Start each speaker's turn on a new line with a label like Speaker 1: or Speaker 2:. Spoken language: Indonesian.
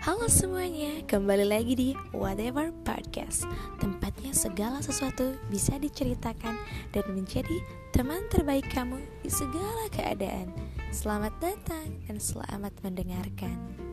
Speaker 1: Halo semuanya, kembali lagi di Whatever Podcast. Tempatnya segala sesuatu bisa diceritakan dan menjadi teman terbaik kamu di segala keadaan. Selamat datang dan selamat mendengarkan.